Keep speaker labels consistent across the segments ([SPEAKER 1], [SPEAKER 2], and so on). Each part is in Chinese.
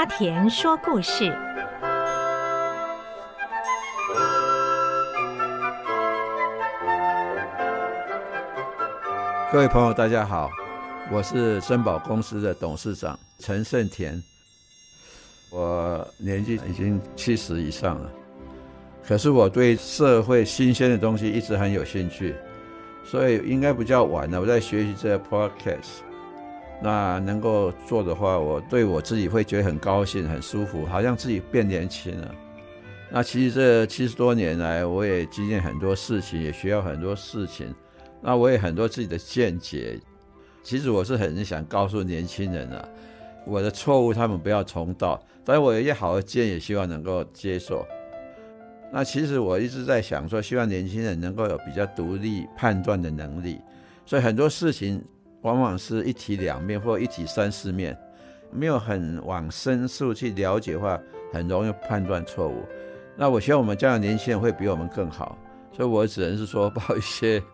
[SPEAKER 1] 阿田说故事。
[SPEAKER 2] 各位朋友，大家好，我是森宝公司的董事长陈胜田。我年纪已经七十以上了，可是我对社会新鲜的东西一直很有兴趣，所以应该不叫晚了。我在学习这个 podcast，那能够做的话，我对我自己会觉得很高兴、很舒服，好像自己变年轻了。那其实这七十多年来，我也经历很多事情，也学到很多事情。那我也很多自己的见解，其实我是很想告诉年轻人啊，我的错误他们不要重蹈，但是我有一些好的建议，希望能够接受。那其实我一直在想说，希望年轻人能够有比较独立判断的能力，所以很多事情往往是一体两面或一体三四面，没有很往深处去了解的话，很容易判断错误。那我希望我们这样的年轻人会比我们更好，所以我只能是说报一些。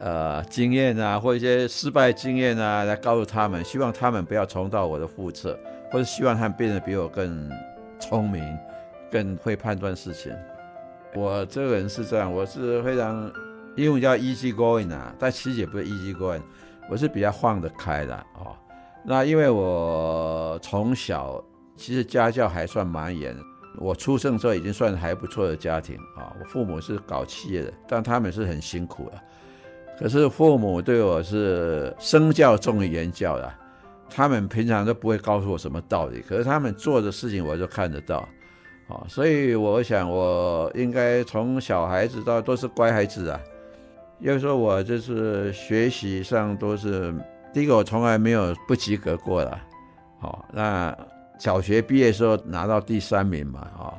[SPEAKER 2] 呃，经验啊，或一些失败经验啊，来告诉他们，希望他们不要重蹈我的覆辙，或者希望他们变得比我更聪明，更会判断事情。我这个人是这样，我是非常英文叫 easy going 啊，但其实也不是 easy going，我是比较放得开的哦。那因为我从小其实家教还算蛮严，我出生之后已经算还不错的家庭啊，我父母是搞企业的，但他们是很辛苦的。可是父母对我是身教重于言教的，他们平常都不会告诉我什么道理，可是他们做的事情我就看得到，啊，所以我想我应该从小孩子到都是乖孩子啊，因为说我就是学习上都是第一个，我从来没有不及格过的，好，那小学毕业时候拿到第三名嘛，啊，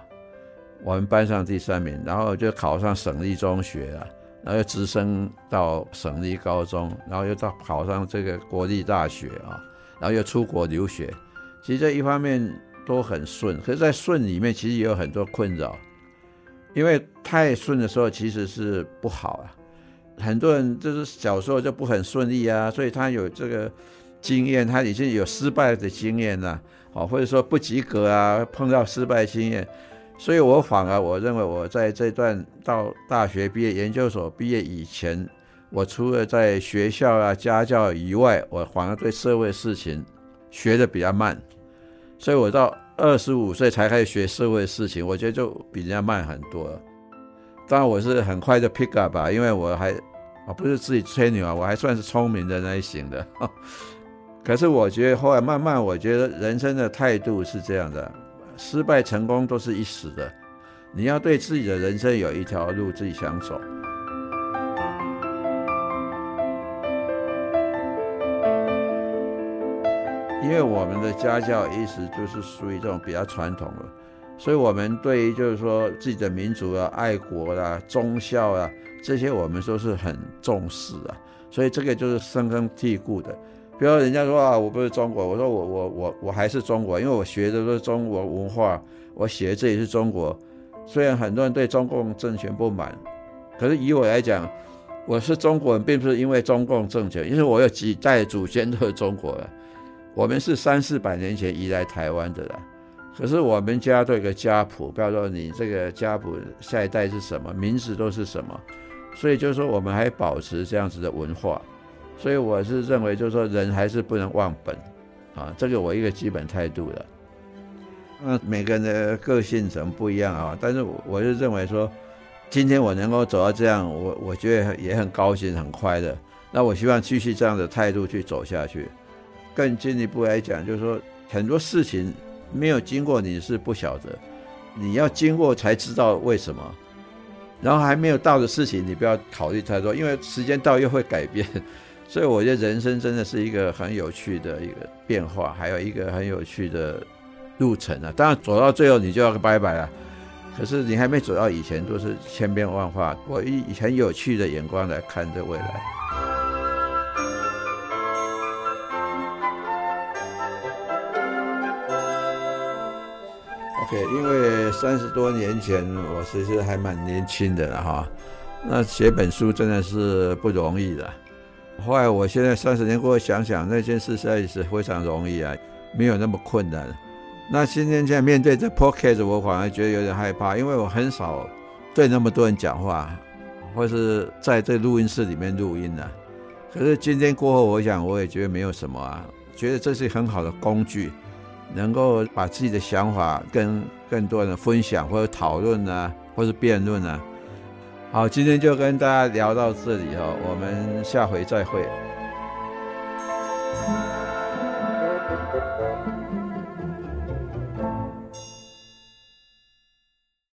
[SPEAKER 2] 我们班上第三名，然后就考上省立中学了。然后又直升到省立高中，然后又到考上这个国立大学啊，然后又出国留学。其实这一方面都很顺，可是，在顺里面其实也有很多困扰，因为太顺的时候其实是不好啊。很多人就是小时候就不很顺利啊，所以他有这个经验，他已经有失败的经验了，啊，或者说不及格啊，碰到失败经验。所以，我反而我认为，我在这段到大学毕业、研究所毕业以前，我除了在学校啊、家教以外，我反而对社会事情学的比较慢。所以我到二十五岁才开始学社会事情，我觉得就比人家慢很多。当然，我是很快就 pick up 吧，因为我还啊不是自己吹牛啊，我还算是聪明的那一型的。可是，我觉得后来慢慢，我觉得人生的态度是这样的。失败成功都是一时的，你要对自己的人生有一条路自己想走。因为我们的家教一直就是属于这种比较传统的，所以我们对于就是说自己的民族啊、爱国啊、忠孝啊这些，我们都是很重视啊，所以这个就是深根蒂固的。比如人家说啊，我不是中国，我说我我我我还是中国，因为我学的都是中国文化，我写的这也是中国。虽然很多人对中共政权不满，可是以我来讲，我是中国人，并不是因为中共政权，因为我有几代祖先都是中国的。我们是三四百年前移来台湾的了，可是我们家都有个家谱，比如说你这个家谱下一代是什么，名字都是什么，所以就是说我们还保持这样子的文化。所以我是认为，就是说人还是不能忘本，啊，这个我一个基本态度的。那每个人的个性怎么不一样啊？但是我就认为说，今天我能够走到这样，我我觉得也很高兴、很快乐。那我希望继续这样的态度去走下去。更进一步来讲，就是说很多事情没有经过你是不晓得，你要经过才知道为什么。然后还没有到的事情，你不要考虑太多，因为时间到又会改变。所以我觉得人生真的是一个很有趣的一个变化，还有一个很有趣的路程啊！当然走到最后你就要拜拜了，可是你还没走到以前，都是千变万化。我以很有趣的眼光来看这未来。OK，因为三十多年前我其实还蛮年轻的了哈，那写本书真的是不容易的。后来，我现在三十年过后想想，那件事实在是非常容易啊，没有那么困难。那今天在面对这 Podcast，我反而觉得有点害怕，因为我很少对那么多人讲话，或是在这录音室里面录音呢、啊。可是今天过后，我想我也觉得没有什么啊，觉得这是很好的工具，能够把自己的想法跟更多人分享，或者讨论啊，或者辩论啊。好，今天就跟大家聊到这里哦，我们下回再会。